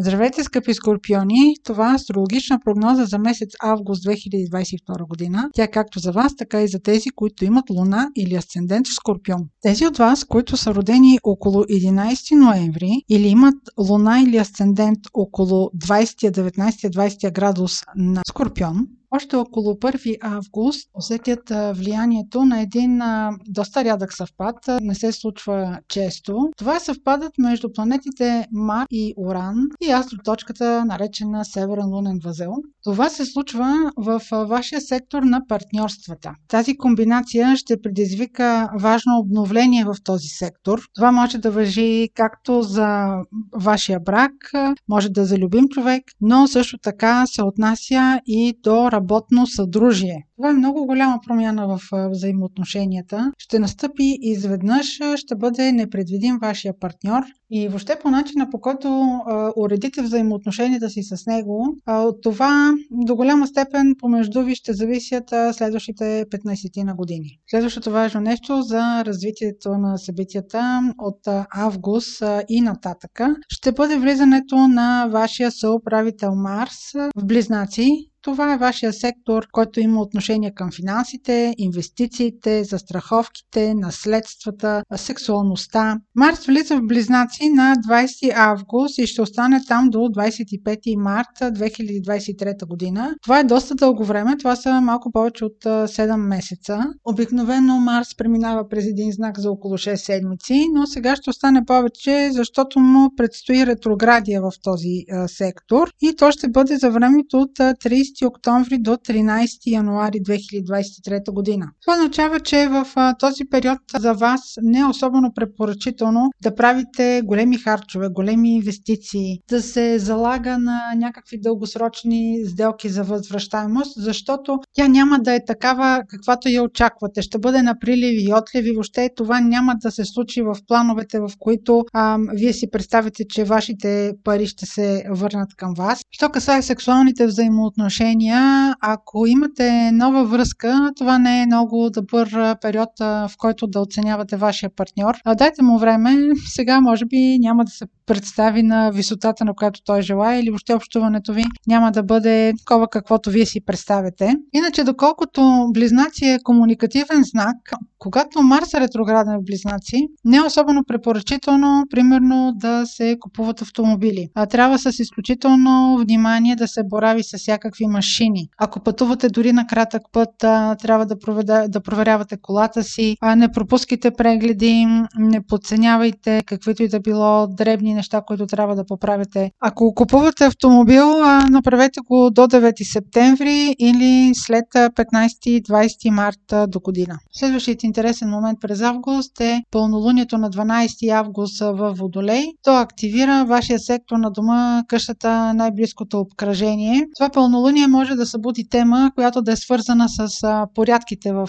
Здравейте, скъпи скорпиони! Това е астрологична прогноза за месец август 2022 година. Тя е както за вас, така и за тези, които имат луна или асцендент в скорпион. Тези от вас, които са родени около 11 ноември или имат луна или асцендент около 20-19-20 градус на скорпион, още около 1 август усетят влиянието на един доста рядък съвпад. Не се случва често. Това е съвпадът между планетите Мар и Уран и астроточката, наречена Северен лунен възел. Това се случва в вашия сектор на партньорствата. Тази комбинация ще предизвика важно обновление в този сектор. Това може да въжи както за вашия брак, може да за любим човек, но също така се отнася и до работно съдружие. Това е много голяма промяна в взаимоотношенията. Ще настъпи изведнъж, ще бъде непредвидим вашия партньор и въобще по начина по който а, уредите взаимоотношенията си с него, а, от това до голяма степен помежду ви ще зависят следващите 15 на години. Следващото важно нещо за развитието на събитията от а, август а, и нататъка ще бъде влизането на вашия съуправител Марс в Близнаци това е вашия сектор, който има отношение към финансите, инвестициите, застраховките, наследствата, сексуалността. Марс влиза в Близнаци на 20 август и ще остане там до 25 марта 2023 година. Това е доста дълго време, това са малко повече от 7 месеца. Обикновено Марс преминава през един знак за около 6 седмици, но сега ще остане повече, защото му предстои ретроградия в този сектор и то ще бъде за времето от 30 30 октомври до 13 януари 2023 година. Това означава, че в този период за вас не е особено препоръчително да правите големи харчове, големи инвестиции, да се залага на някакви дългосрочни сделки за възвръщаемост, защото тя няма да е такава, каквато я очаквате. Ще бъде на приливи и отливи. Въобще това няма да се случи в плановете, в които а, вие си представите, че вашите пари ще се върнат към вас. Що касае сексуалните взаимоотношения, отношения, ако имате нова връзка, това не е много добър период, в който да оценявате вашия партньор. Дайте му време, сега може би няма да се представи на висотата, на която той желая или въобще общуването ви няма да бъде такова каквото вие си представяте. Иначе, доколкото Близнаци е комуникативен знак, когато Марс е ретрограден в Близнаци, не е особено препоръчително, примерно, да се купуват автомобили. А трябва с изключително внимание да се борави с всякакви машини. Ако пътувате дори на кратък път, трябва да, проведа, да проверявате колата си, не пропускайте прегледи, не подценявайте каквито и да било дребни неща, които трябва да поправите. Ако купувате автомобил, направете го до 9 септември или след 15-20 марта до година. Следващият интересен момент през август е пълнолунието на 12 август в Водолей. То активира вашия сектор на дома, къщата, най-близкото обкръжение. Това пълнолуние може да събуди тема, която да е свързана с порядките в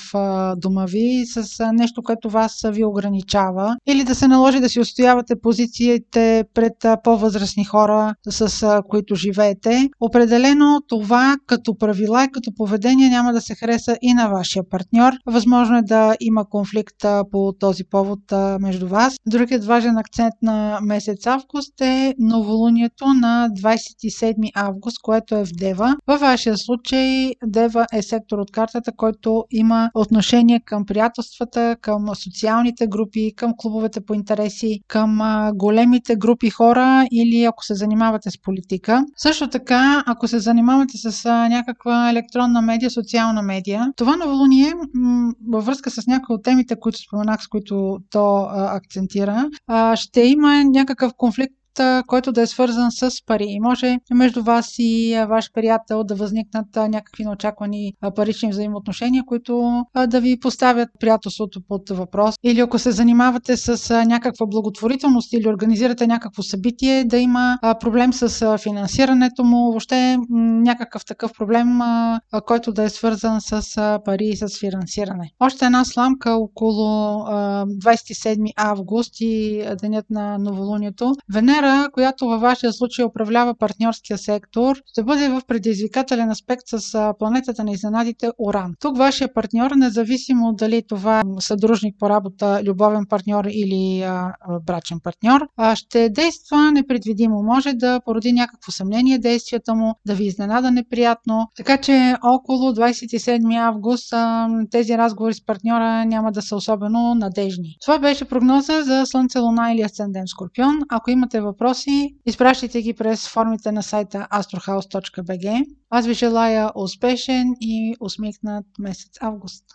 дома ви, с нещо, което вас ви ограничава или да се наложи да си устоявате позициите пред по-възрастни хора, с които живеете. Определено това като правила и като поведение няма да се хареса и на вашия партньор. Възможно е да има конфликт по този повод между вас. Другият важен акцент на месец август е новолунието на 27 август, което е в Дева. Във вашия случай Дева е сектор от картата, който има отношение към приятелствата, към социалните групи, към клубовете по интереси, към големите групи хора или ако се занимавате с политика. Също така, ако се занимавате с някаква електронна медия, социална медия, това новолуние във връзка с някои от темите, които споменах, с които то акцентира, ще има някакъв конфликт който да е свързан с пари. И може между вас и ваш приятел да възникнат някакви неочаквани парични взаимоотношения, които да ви поставят приятелството под въпрос. Или ако се занимавате с някаква благотворителност или организирате някакво събитие, да има проблем с финансирането му, въобще някакъв такъв проблем, който да е свързан с пари и с финансиране. Още една сламка около 27 август и денят на новолунието. Венера Венера, която във вашия случай управлява партньорския сектор, ще бъде в предизвикателен аспект с планетата на изненадите Оран. Тук вашия партньор, независимо дали това е съдружник по работа, любовен партньор или а, брачен партньор, а, ще действа непредвидимо. Може да породи някакво съмнение действията му, да ви изненада неприятно. Така че около 27 август а, тези разговори с партньора няма да са особено надежни. Това беше прогноза за Слънце, Луна или Асцендент Скорпион. Ако имате въпроси, изпращайте ги през формите на сайта astrohouse.bg. Аз ви желая успешен и усмихнат месец август.